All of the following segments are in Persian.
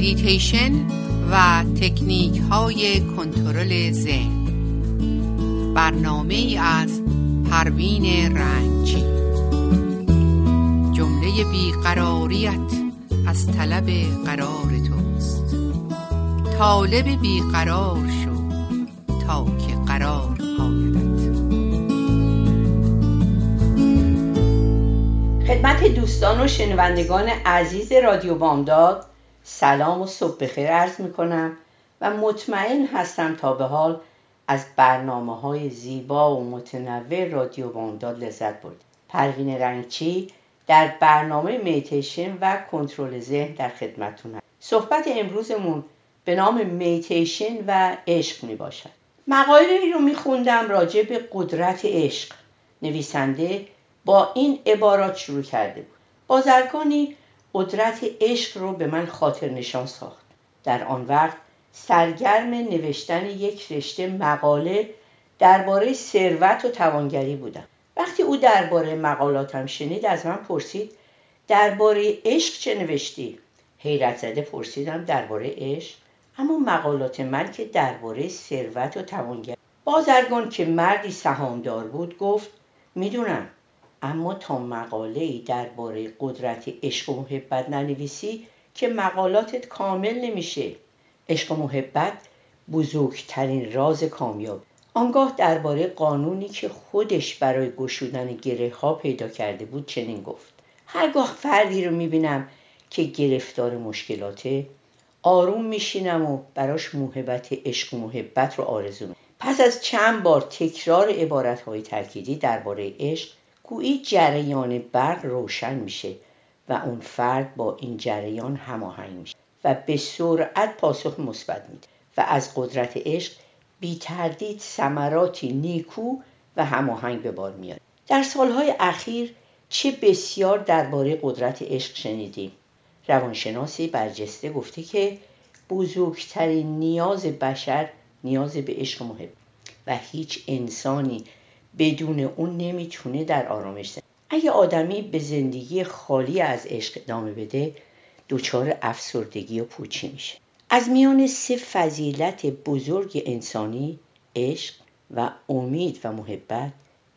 مدیتیشن و تکنیک های کنترل ذهن. برنامه از پروین رنجی. جمله بیقراریت از طلب قرار توست. طالب بیقرار شو تا که قرار آیدت. خدمت دوستان و شنوندگان عزیز رادیو بامداد سلام و صبح بخیر عرض می کنم و مطمئن هستم تا به حال از برنامه های زیبا و متنوع رادیو بامداد لذت برد پروین رنگچی در برنامه میتیشن و کنترل ذهن در خدمتتون هست صحبت امروزمون به نام میتیشن و عشق می باشد رو می خوندم راجع به قدرت عشق. نویسنده با این عبارات شروع کرده بود. بازرگانی قدرت عشق رو به من خاطر نشان ساخت. در آن وقت سرگرم نوشتن یک رشته مقاله درباره ثروت و توانگری بودم. وقتی او درباره مقالاتم شنید از من پرسید درباره عشق چه نوشتی؟ حیرت زده پرسیدم درباره عشق. اما مقالات من که درباره ثروت و توانگری. بازرگان که مردی سهامدار بود گفت می‌دونم اما تا مقاله ای درباره قدرت عشق و محبت ننویسی که مقالاتت کامل نمیشه. عشق و محبت بزرگترین راز کامیاب. آنگاه درباره قانونی که خودش برای گشودن گره ها پیدا کرده بود چنین گفت. هرگاه فردی رو می‌بینم که گرفتار مشکلاته آروم میشینم و براش محبت عشق و محبت رو آرزو پس از چند بار تکرار عبارت های ترکیدی درباره عشق گویی جریان برق روشن میشه و اون فرد با این جریان هماهنگ میشه و به سرعت پاسخ مثبت میده و از قدرت عشق بی تردید ثمراتی نیکو و هماهنگ به بار میاد در سالهای اخیر چه بسیار درباره قدرت عشق شنیدیم. روانشناسی برجسته گفته که بزرگترین نیاز بشر نیاز به عشق محب و هیچ انسانی بدون اون نمی‌تونه در آرامش زندگی اگه آدمی به زندگی خالی از عشق ادامه بده دچار افسردگی و پوچی میشه. از میان سه فضیلت بزرگ انسانی عشق و امید و محبت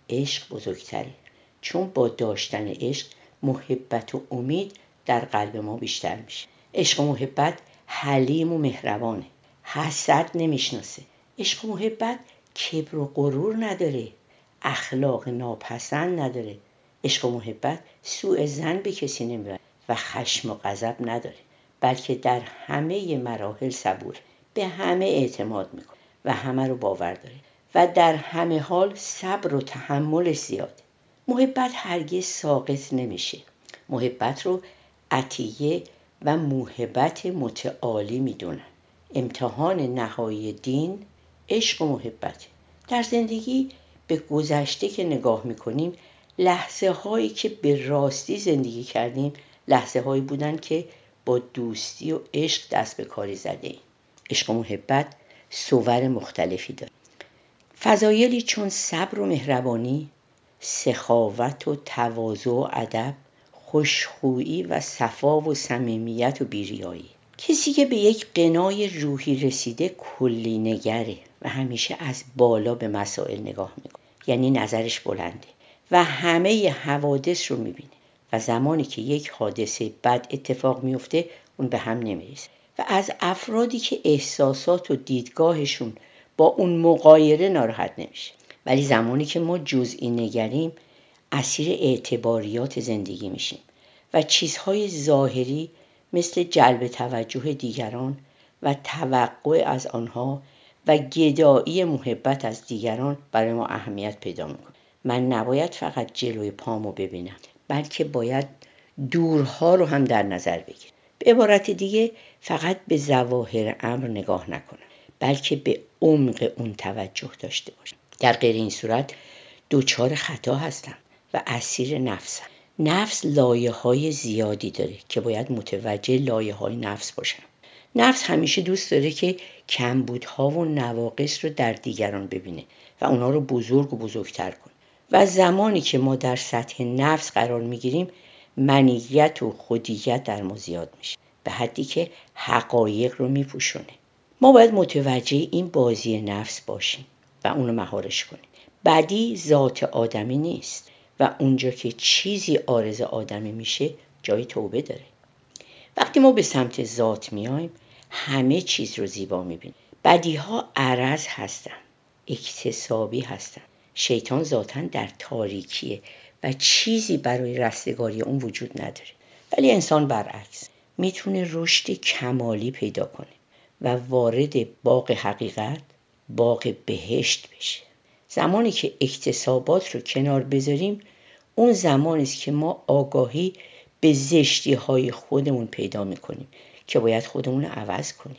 عشق بزرگتره. چون با داشتن عشق محبت و امید در قلب ما بیشتر میشه. عشق و محبت حلیم و مهربانه. حسد نمی‌شناسه. عشق و محبت کبر و غرور نداره. اخلاق ناپسند نداره. عشق و محبت سوء زن به کسی نمی‌بره و خشم و غضب نداره بلکه در همه مراحل صبور به همه اعتماد می‌کنه و همه رو باور داره. و در همه حال صبر و تحمل زیاد. محبت هرگز ساقط نمیشه. محبت رو عطیه و موهبت متعالی می‌دونن امتحان نهایی دین عشق و محبت. در زندگی به گذشته که نگاه می‌کنیم لحظه هایی که به راستی زندگی کردیم لحظه هایی بودن که با دوستی و عشق دست به کاری زده ایم. عشق و محبت صور مختلفی داره. فضایلی چون صبر و مهربانی سخاوت و تواضع و ادب خوشخویی و صفا و صمیمیت و بیریایی. کسی که به یک قنای روحی رسیده کلی نگره و همیشه از بالا به مسائل نگاه می‌کنه. یعنی نظرش بلنده و همه حوادث رو می‌بینه و زمانی که یک حادثه بد اتفاق میفته اون به هم نمیریزه و از افرادی که احساسات و دیدگاهشون با اون مقایره ناراحت نمیشه. ولی زمانی که ما جزئی نگریم اسیر اعتباریات زندگی میشیم و چیزهای ظاهری مثل جلب توجه دیگران و توقع از آنها و گدایی محبت از دیگران برای ما اهمیت پیدا می‌کنه. من نباید فقط جلوی پامو ببینم بلکه باید دورها رو هم در نظر بگیرم. به عبارت دیگه فقط به ظواهر امر نگاه نکنم بلکه به عمق اون توجه داشته باشم. در غیر این صورت دوچار خطا هستم و اسیر نفسم نفس لایه های زیادی داره که باید متوجه لایه های نفس باشم. نفس همیشه دوست داره که کمبودها و نواقص رو در دیگران ببینه و اونا رو بزرگ و بزرگتر کنه. و زمانی که ما در سطح نفس قرار می‌گیریم منیت و خودیت در ما زیاد میشه. به حدی که حقایق رو میپوشونه. ما باید متوجه این بازی نفس باشیم و اونو مهارش کنیم. بدی ذات آدمی نیست و اونجا که چیزی آرز آدمی میشه جای توبه داره. وقتی ما به سمت ذات میایم همه چیز رو زیبا می‌بینیم بدی ها عرض هستن اکتسابی هستن. شیطان ذاتا در تاریکیه و چیزی برای رستگاری اون وجود نداره. ولی انسان برعکس می‌تونه رشد کمالی پیدا کنه و وارد باغ حقیقت باغ بهشت بشه. زمانی که اکتسابات رو کنار بذاریم اون زمانی است که ما آگاهی به زشتی های خودمون پیدا می‌کنیم. که باید خودمون رو عوض کنیم.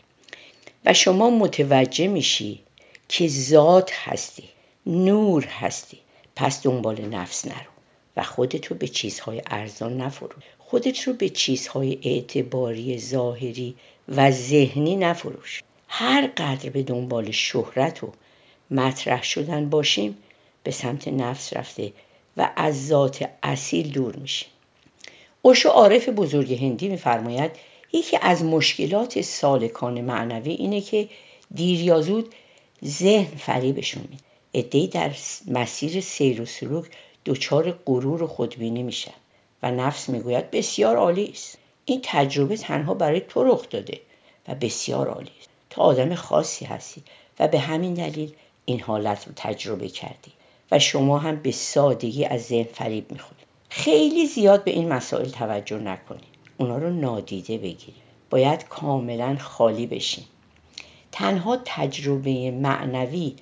و شما متوجه میشی که ذات هستی نور هستی. پس دنبال نفس نرو و خودت رو به چیزهای ارزان نفرو. خودت رو به چیزهای اعتباری ظاهری و ذهنی نفروش. هر قدر به دنبال شهرت و مطرح شدن باشیم به سمت نفس رفته و از ذات اصیل دور میشیم. اوشو عارف بزرگ هندی میفرماید یکی از مشکلات سالکان معنوی اینه که دیر یا زود ذهن فریبشون میده. ادهی در مسیر سیر و سلوک دچار غرور و خودبینی میشن و نفس می‌گوید بسیار عالی است. این تجربه تنها برای تو رخ داده و بسیار عالی است. تو آدم خاصی هستی و به همین دلیل این حالت رو تجربه کردی و شما هم به سادگی از ذهن فریب می‌خورید خیلی زیاد به این مسائل توجه نکنید اونا رو نادیده بگیرید باید کاملا خالی بشین تنها تجربه معنوی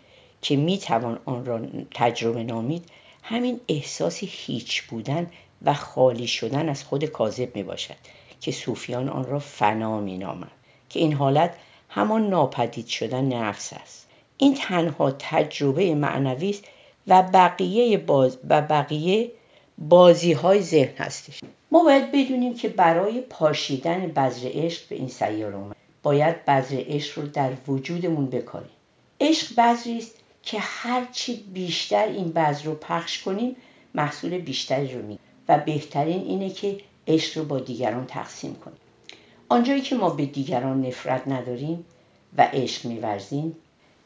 که می‌توان آن را تجربه نامید همین احساس هیچ بودن و خالی شدن از خود کاذب می باشد که صوفیان آن را فنا می نامند که این حالت همان ناپدید شدن نفس است. این تنها تجربه معنوی است و بقیه باز و بقیه بازی های ذهن هستش. ما باید بدونیم که برای پاشیدن بذر عشق به این سیاره اومد. باید بذر عشق رو در وجودمون بکاریم. عشق بذری است که هرچی بیشتر این بذر رو پخش کنیم محصول بیشتری رو می و بهترین اینه که عشق رو با دیگران تقسیم کنیم. آنجایی که ما به دیگران نفرت نداریم و عشق میورزیم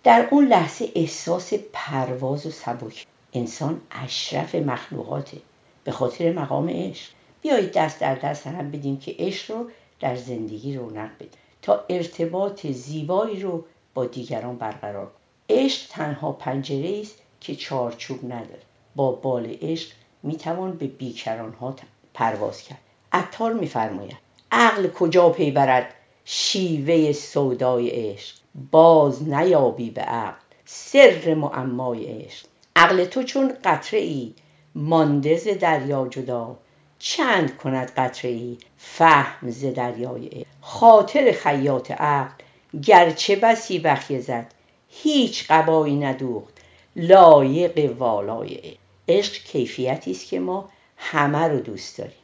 در اون لحظه احساس پرواز و سبک. انسان اشرف مخلوقاته به خاطر مقام عشق. بیایید دست در دست هم بدیم که عشق رو در زندگی رونق بدیم. تا ارتباط زیبایی رو با دیگران برقرار کنیم. عشق تنها پنجره است که چارچوب نداره. با بال عشق می‌توان به بیکران ها پرواز کرد. عطار میفرماید عقل کجا پی برد شیوه سودای عشق؟ باز نیابی به عقل سر معمای عشق. عقل تو چون قطره ای مانده ز دریا جدا. چند کند قطره ای فهم ز دریای خاطر خیاط عقل گرچه بسی بخیه زد هیچ قبایی ندوخت. لایق والای عشق کیفیتی است که ما همه رو دوست داریم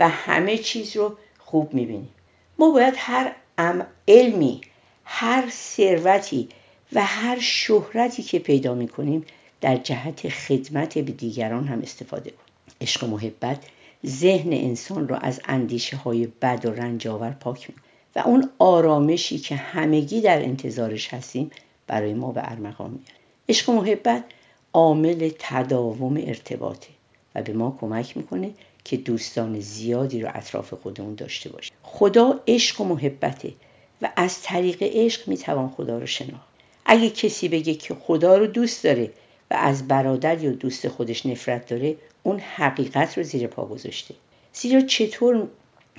و همه چیز رو خوب می‌بینیم. ما باید هر علمی هر ثروتی و هر شهرتی که پیدا می‌کنیم در جهت خدمت به دیگران هم استفاده کنیم. عشق و محبت ذهن انسان را از اندیشه های بد و رنجاور پاک می و اون آرامشی که همگی در انتظارش هستیم برای ما به ارمغان میاره عشق و محبت عامل تداوم ارتباطه و به ما کمک می‌کنه که دوستان زیادی رو اطراف خودمون داشته باشیم. خدا عشق و محبته و از طریق عشق می‌توان خدا رو شناخت. اگه کسی بگه که خدا رو دوست داره و از برادر یا دوست خودش نفرت داره اون حقیقت رو زیر پا گذاشته. زیرا چطور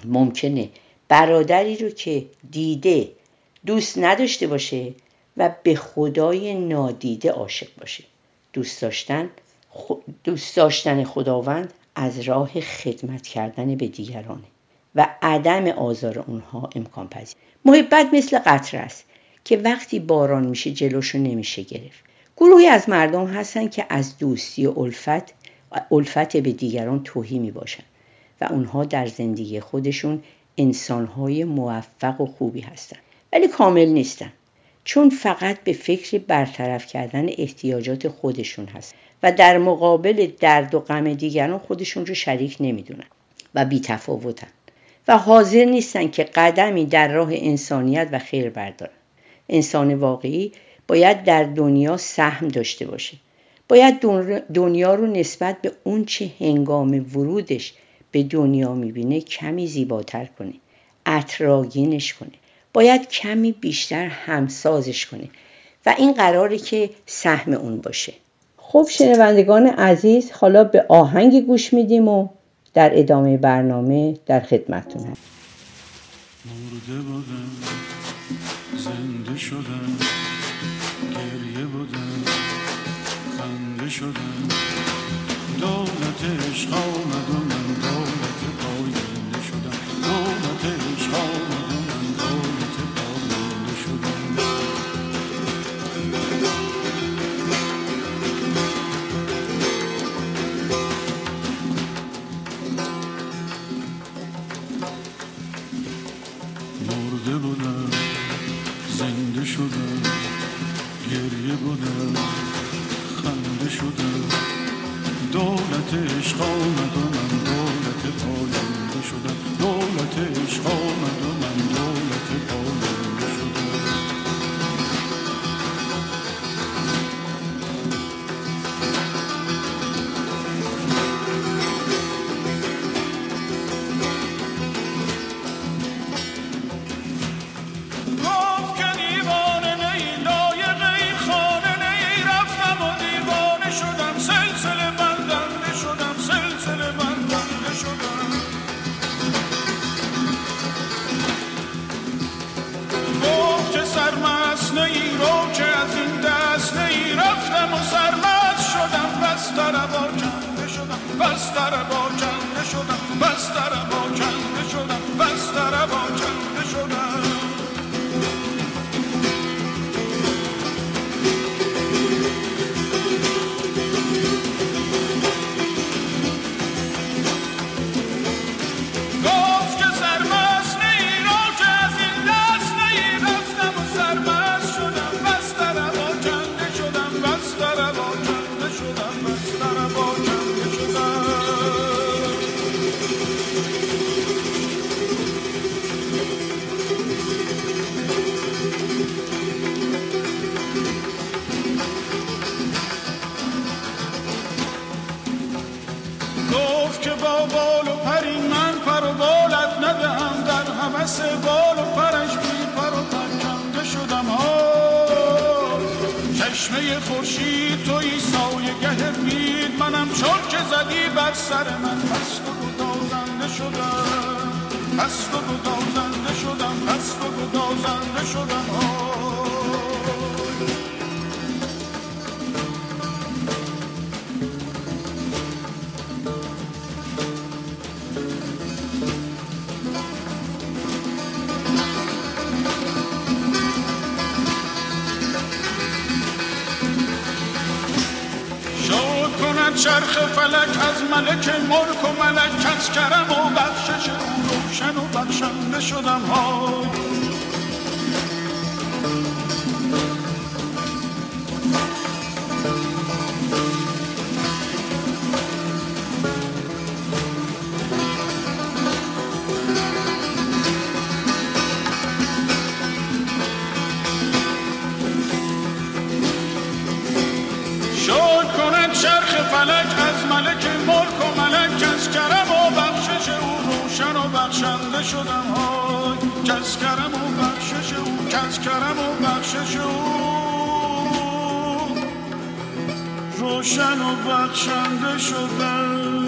ممکنه برادری رو که دیده دوست نداشته باشه و به خدای نادیده عاشق باشه؟ دوست داشتن دوست داشتن خداوند از راه خدمت کردن به دیگرانه و عدم آزار اونها امکان پذیر. محبت مثل قطره است که وقتی باران میشه جلوشو نمیشه گرفت. گروهی از مردم هستن که از دوستی و الفت الفت به دیگران توهی می باشن و اونها در زندگی خودشون انسانهای موفق و خوبی هستند. ولی کامل نیستن چون فقط به فکر برطرف کردن احتیاجات خودشون هست و در مقابل درد و غم دیگران خودشون رو شریک نمی‌دونن و بی تفاوتن و حاضر نیستند که قدمی در راه انسانیت و خیر بردارن انسان واقعی باید در دنیا سهم داشته باشه باید دنیا رو نسبت به اون چه هنگام ورودش به دنیا می‌بینه کمی زیباتر کنه اطراگینش کنه. باید کمی بیشتر همسازش کنه و این قراره که سهم اون باشه. خب شنوندگان عزیز حالا به آهنگ گوش میدیم و در ادامه برنامه در خدمتتون هست مرده بودم زنده شدم شدم دولت عشق آمد و من دولت پاینده شدم دولت عشق آمد و من دولت پاینده شدم مرده بودم زنده شدم گریه بودم دولت عشق بستر با سر من. پست و گدازنده شدم پست و گدازنده شدم پست و گدازنده شدم ها کند چرخ فلک از ملک ملک و ملک از کرم و بخشش او روشن و بخشنده شدم ها. چرخ فلک از ملک ملک و ملک از کرم و بخشش او روشن و بخشنده شدم های. کس کرم و بخشش او کس کرم و بخشش او. روشن و بخشنده شدم.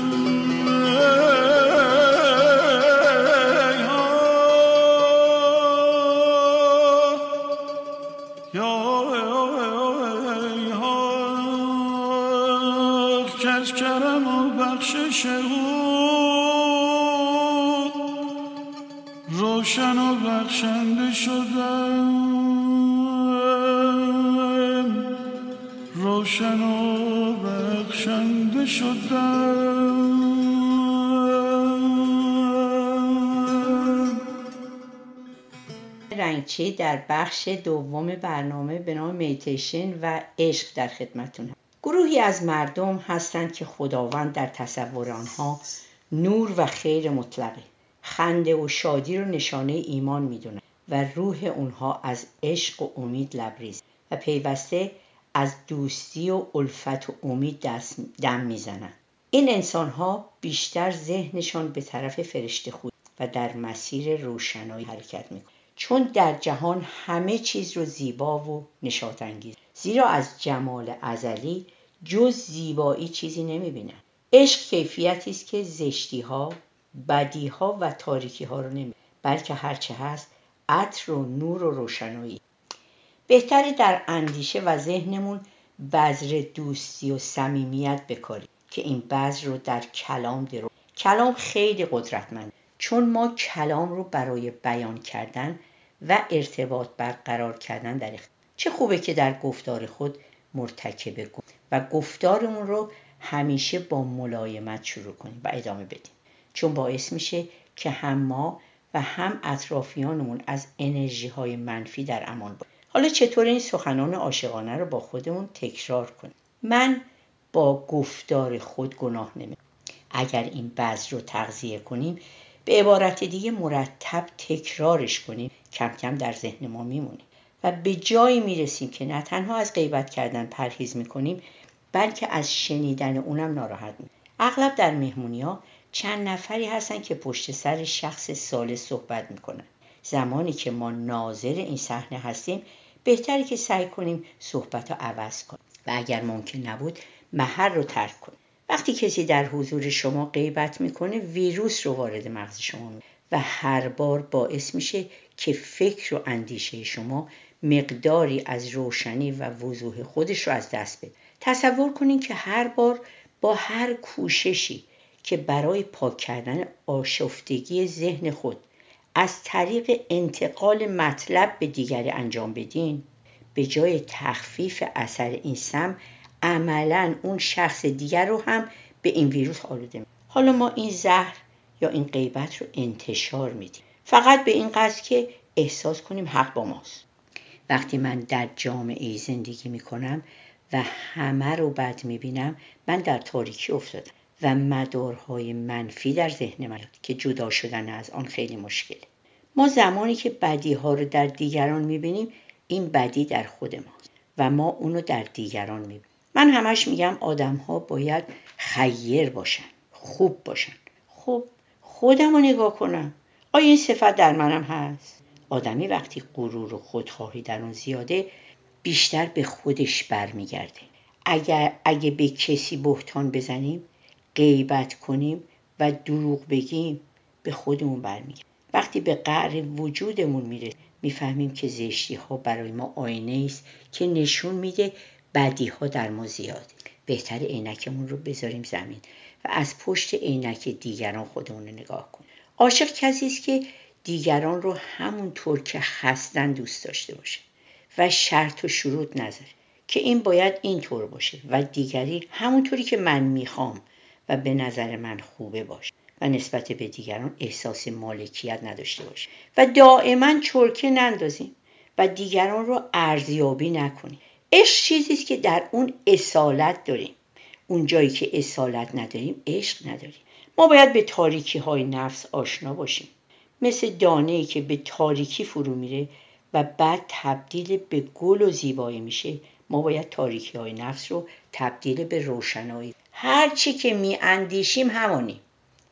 رنگچی در بخش دوم برنامه به نام میتیشن و عشق در خدمتون هم. گروهی از مردم هستند که خداوند در تصور آنها نور و خیر مطلقه. خنده و شادی رو نشانه ایمان می‌دونن و روح اونها از عشق و امید لبریز و پیوسته از دوستی و الفت و امید دست دم می‌زنن. این انسان ها بیشتر ذهنشان به طرف فرشته خود و در مسیر روشنایی حرکت می‌کنن. چون در جهان همه چیز رو زیبا و نشاط انگیز زیرا از جمال ازلی جز زیبایی چیزی نمی‌بینن. عشق کیفیتی است که زشتی ها بدی ها و تاریکی ها رو نمی بلکه هرچه هست عطر و نور و روشنایی. بهتری در اندیشه و ذهنمون بذر دوستی و صمیمیت بکاریم که این بذر رو در کلام درو کلام خیلی قدرتمند چون ما کلام رو برای بیان کردن و ارتباط برقرار کردن در چه خوبه که در گفتار خود مرتکب و گفتارمون رو همیشه با ملایمت شروع کنیم و ادامه بدیم. چون باعث میشه که هم ما و هم اطرافیانمون از انرژی های منفی در امان باشیم حالا چطور این سخنان عاشقانه رو با خودمون تکرار کنیم؟ من با گفتار خود گناه نمی اگر این بعض رو تغذیه کنیم به عبارت دیگه مرتب تکرارش کنیم. کم کم در ذهن ما میمونه. و به جایی می‌رسیم که نه تنها از غیبت کردن پرهیز می‌کنیم بلکه از شنیدن اونم ناراحت می اغلب در مهمونی ها چند نفری هستن که پشت سر شخص سال صحبت می‌کنن. زمانی که ما ناظر این صحنه هستیم بهتره که سعی کنیم صحبت رو عوض کنیم. و اگر ممکن نبود محل رو ترک کنیم. وقتی کسی در حضور شما غیبت می‌کنه ویروس رو وارد مغز شما می و هر بار باعث میشه که فکر و اندیشه شما مقداری از روشنی و وضوح خودش رو از دست بده. تصور کنید که هر بار با هر کوششی که برای پاک کردن آشفتگی ذهن خود از طریق انتقال مطلب به دیگری انجام بدین به جای تخفیف اثر این سم عملا اون شخص دیگر رو هم به این ویروس آلوده می حالا ما این زهر یا این غیبت رو انتشار میدیم. فقط به این قصد که احساس کنیم حق با ماست. وقتی من در جامعه زندگی می کنم و همه رو بد می بینم من در تاریکی افتادم و مدارهای منفی در ذهن من که جدا شدن از آن خیلی مشکله. ما زمانی که بدی ها رو در دیگران می بینیم این بدی در خود ماست و ما اونو در دیگران می بینیم من همش میگم آدم ها باید خیر باشن خوب باشن. خب خودم رو نگاه کنم. آیا این صفت در منم هست؟ آدمی وقتی غرور و خودخواهی در اون زیاده بیشتر به خودش برمیگرده. اگر اگه به کسی بهتان بزنیم غیبت کنیم و دروغ بگیم به خودمون برمیگرده. وقتی به قعر وجودمون میره می‌فهمیم که زشتی ها برای ما آینه است که نشون میده بدی ها در ما زیاده. بهتر عینکمون رو بذاریم زمین و از پشت عینک دیگران خودمون رو نگاه کنیم عاشق کسی است که دیگران رو همونطور که هستن دوست داشته باشه و شرط و شروط نذاره که این باید اینطور باشه و دیگری همونطوری که من می‌خوام و به نظر من خوبه باشه و نسبت به دیگران احساس مالکیت نداشته باشه. و دائما چرکه نندازیم و دیگران رو ارزیابی نکنیم. عشق چیزی است که در اون اصالت داریم. اون جایی که اصالت نداریم عشق نداریم. ما باید به تاریکی های نفس آشنا باشیم. مثل دانه که به تاریکی فرو میره و بعد تبدیل به گل و زیبایی میشه ما باید تاریکی های نفس رو تبدیل به روشنایی. هر چی که می اندیشیم همانی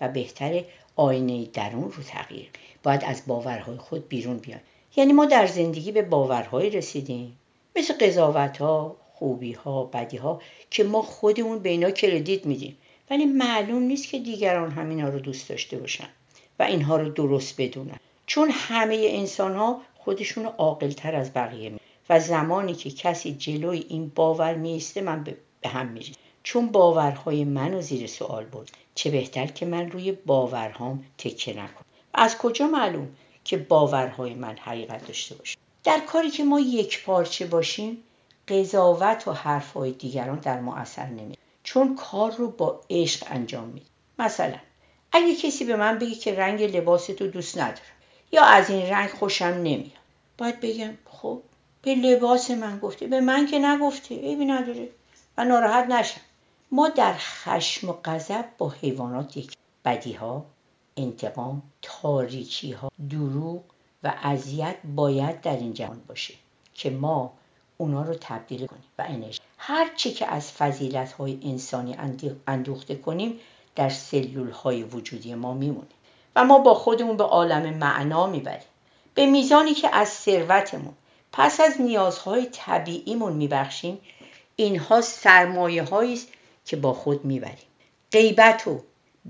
و بهتر آینه درون رو تغییر. باید از باورهای خود بیرون بیایم. یعنی ما در زندگی به باورهایی رسیدیم. مثل قضاوت ها خوبی ها بدی ها که ما خودمون به اینا کردیت میدیم. ولی معلوم نیست که دیگران همینا رو دوست داشته باشن و اینها رو درست بدونن. چون همه انسان ها خودشون عاقلتر از بقیه می و زمانی که کسی جلوی این باور میسته من به هم میریم چون باورهای منو زیر سوال بود چه بهتر که من روی باورهام تکه نکنم. از کجا معلوم که باورهای من حقیقت داشته باشه؟ در کاری که ما یک پارچه باشیم قضاوت و حرفهای دیگران در ما اثر نمی چون کار رو با عشق انجام میده مثلا اگه کسی به من بگه که رنگ لباس تو دوست ندارم یا از این رنگ خوشم نمیاد باید بگم خب به لباس من گفته. به من که نگفته. عیبی نداره. و ناراحت نشم. ما در خشم و غضب با حیوانات یک بدی ها انتقام تاریکی ها دروغ و اذیت باید در این جهان باشه که ما اونا رو تبدیل کنیم و انرژی. هر چی که از فضیلت های انسانی اندوخته کنیم در سلول های وجودی ما میمونه و ما با خودمون به عالم معنا می‌بریم. به میزانی که از ثروتمون پس از نیازهای طبیعیمون میبخشیم اینها سرمایه است که با خود می‌بریم. غیبت و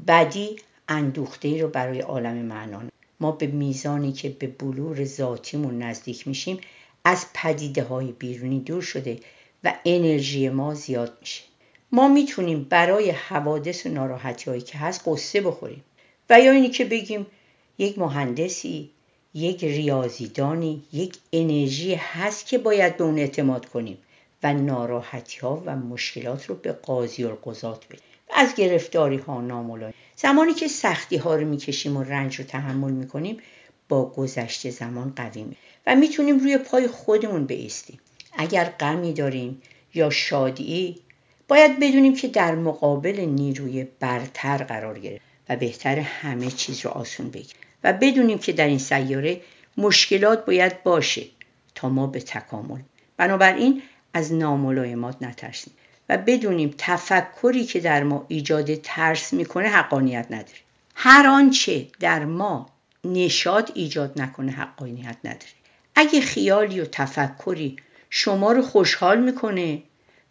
بدی اندوخته رو برای عالم معنا ما به میزانی که به بلور ذاتیمون نزدیک میشیم از پدیده های بیرونی دور شده و انرژی ما زیاد میشه. ما می‌تونیم برای حوادث و ناراحتی هایی که هست قصه بخوریم. و یا اینی که بگیم یک مهندسی یک ریاضیدانی یک انرژی هست که باید به اون اعتماد کنیم و ناراحتی ها و مشکلات رو به قاضی القضات بدیم. و از گرفتاری ها ناملایم زمانی که سختی ها رو می‌کشیم و رنج رو تحمل می‌کنیم با گذشته زمان قوی و می‌تونیم روی پای خودمون بیستیم اگر غمی داریم یا شادی باید بدونیم که در مقابل نیروی برتر قرار گرفت و بهتر همه چیز رو آسون بگیریم و بدونیم که در این سیاره مشکلات باید باشه تا ما به تکامل. بنابراین از ناملایمات نترسیم. و بدونیم تفکری که در ما ایجاد ترس می‌کنه حقانیت نداره. هر آنچه در ما نشاد ایجاد نکنه حقانیت نداره. اگه خیالی و تفکری شما رو خوشحال می‌کنه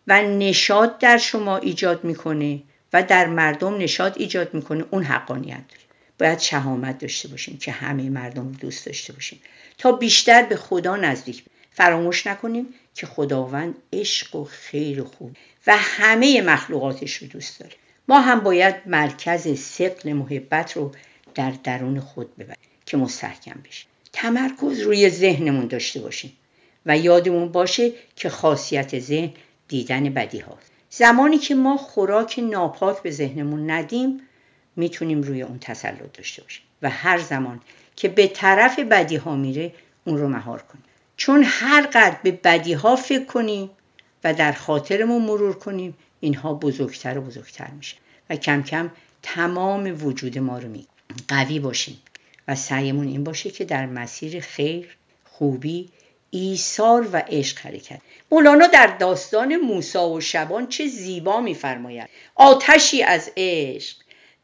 و نشاد در شما ایجاد می‌کنه و در مردم نشاد ایجاد می‌کنه اون حقانیت داره. باید شهامت داشته باشیم که همه مردم دوست داشته باشیم. تا بیشتر به خدا نزدیک فراموش نکنیم. که خداوند عشق و خیر و خوب و همه مخلوقاتش رو دوست داره. ما هم باید مرکز سقل محبت رو در درون خود ببریم که مستحکم بشه تمرکز روی ذهنمون داشته باشیم و یادمون باشه که خاصیت ذهن دیدن بدی هاست. زمانی که ما خوراک ناپاک به ذهنمون ندیم می‌تونیم روی اون تسلط داشته باشیم و هر زمان که به طرف بدی ها میره اون رو مهار کنیم. چون هر قدر به بدی ها فکر کنیم و در خاطرمون مرور کنیم اینها بزرگتر و بزرگتر میشه. و کم کم تمام وجود ما رو می قوی باشیم. و سعیمون این باشه که در مسیر خیر خوبی ایثار و عشق حرکت. مولانا در داستان موسا و شبان چه زیبا میفرماید. آتشی از عشق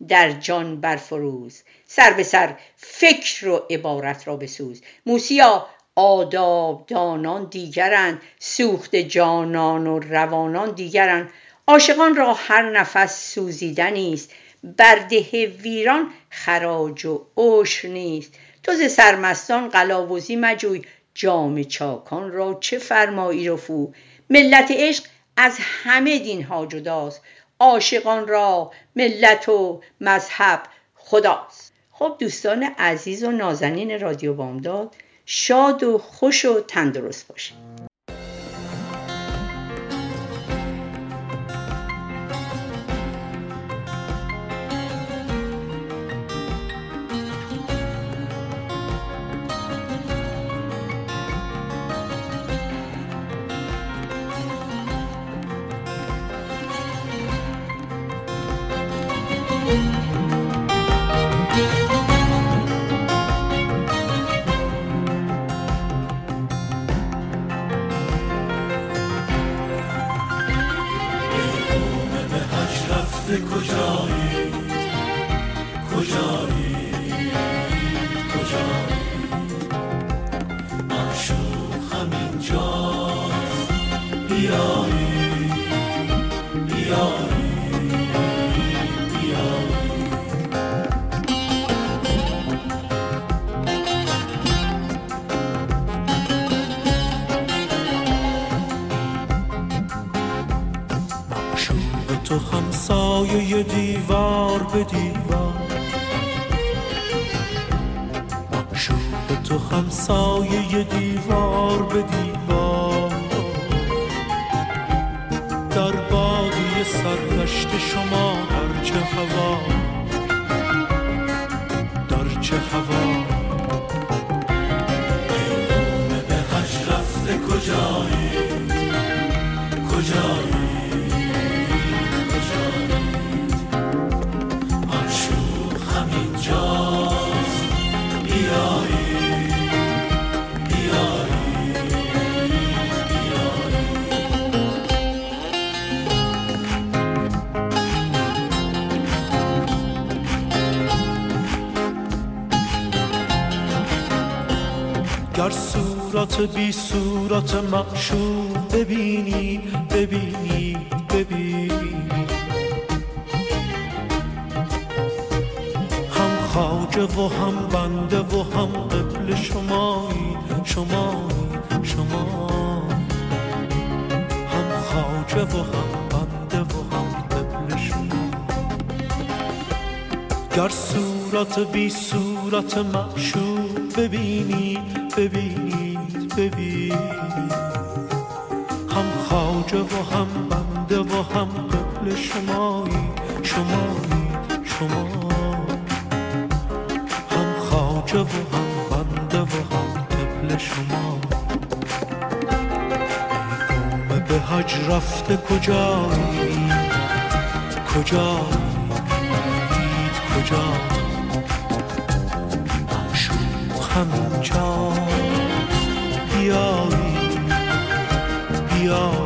در جان برفروز. سر به سر فکر و عبارت را بسوز. موسیا آداب دانان دیگرند سوخت جانان و روانان دیگرند. عاشقان را هر نفس سوزیدنی است. برده ویران خراج و عشر نیست. تو ز سرمستان قلاوزی مجوی. جام چاکان را چه فرمایی رفو؟ ملت عشق از همه دین ها جداست. عاشقان را ملت و مذهب خداست. خب دوستان عزیز و نازنین رادیو بامداد شاد و خوش و تندرست باشید. تو همسایه دیوار به دیوار. معشوق تو همسایه دیوار به دیوار. بی صورت معشوق ببینی ببینی ببینی. هم خواجه و هم بنده و هم قبل شمایی شمایی شما هم خواجه و هم بنده و هم قبل شما گر صورت بی صورت معشوق ببینی ببینید ببینید هم خواجه و هم بنده و هم قبل شمایی. شمایید شما هم خواجه و هم بنده و هم قبل شما به حج رفته کجایی؟ کجایی؟ دید کجایی؟ همینجاست بیایی ده